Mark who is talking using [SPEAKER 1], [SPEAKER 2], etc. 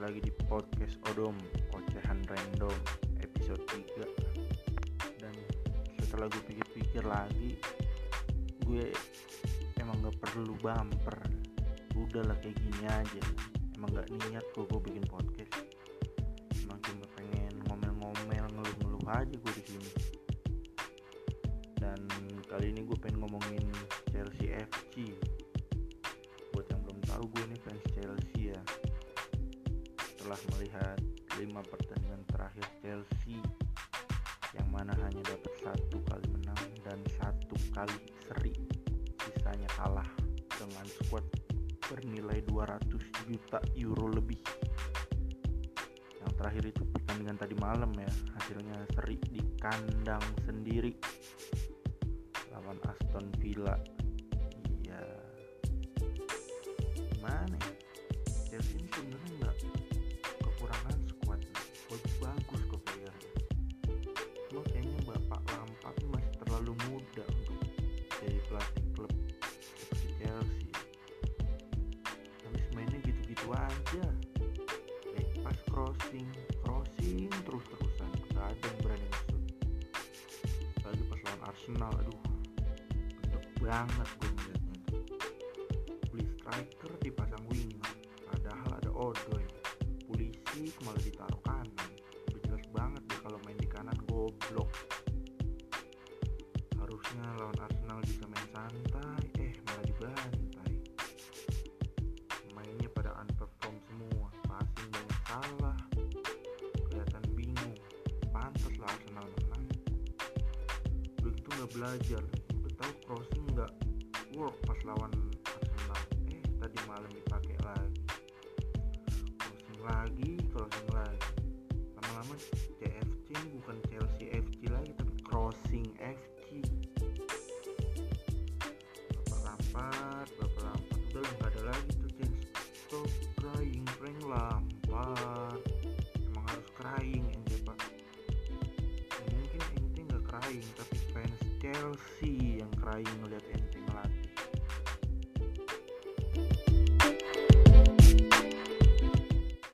[SPEAKER 1] lagi di podcast Odom Ocehan Random episode 3 Dan setelah gue pikir-pikir lagi Gue emang gak perlu bumper. Udahlah kayak gini aja. Emang gak niat kok gue bikin podcast. Emang cuma pengen ngomel-ngomel ngeluh-ngeluh aja gue di sini. Dan kali ini gue pengen ngomongin Chelsea FC tahu gue ini fans Chelsea ya. Setelah melihat lima pertandingan terakhir Chelsea yang mana hanya dapat satu kali menang dan satu kali seri sisanya kalah dengan squad bernilai 200 juta euro lebih. Yang terakhir itu pertandingan tadi malam ya hasilnya seri di kandang sendiri. Lawan Aston Villa lawan Arsenal aduh. Gendek banget gue ngeliatnya. Tuh beli striker dipasang winger padahal ada Odoi. Polisi malah ditaruh nggak belajar. Tahu crossing nggak work pas lawan Arsenal. Eh tadi malam dipakai lagi. Crossing lagi crossing lagi. Lama-lama CFC bukan Chelsea FC lagi tapi crossing FC bapak lampar bapak lampar udah nggak ada lagi tuh chance. Stop crying Frank lampar emang harus crying ente pak. Mungkin ente nggak crying tapi Chelsea yang crying ngeliat ente ngelatih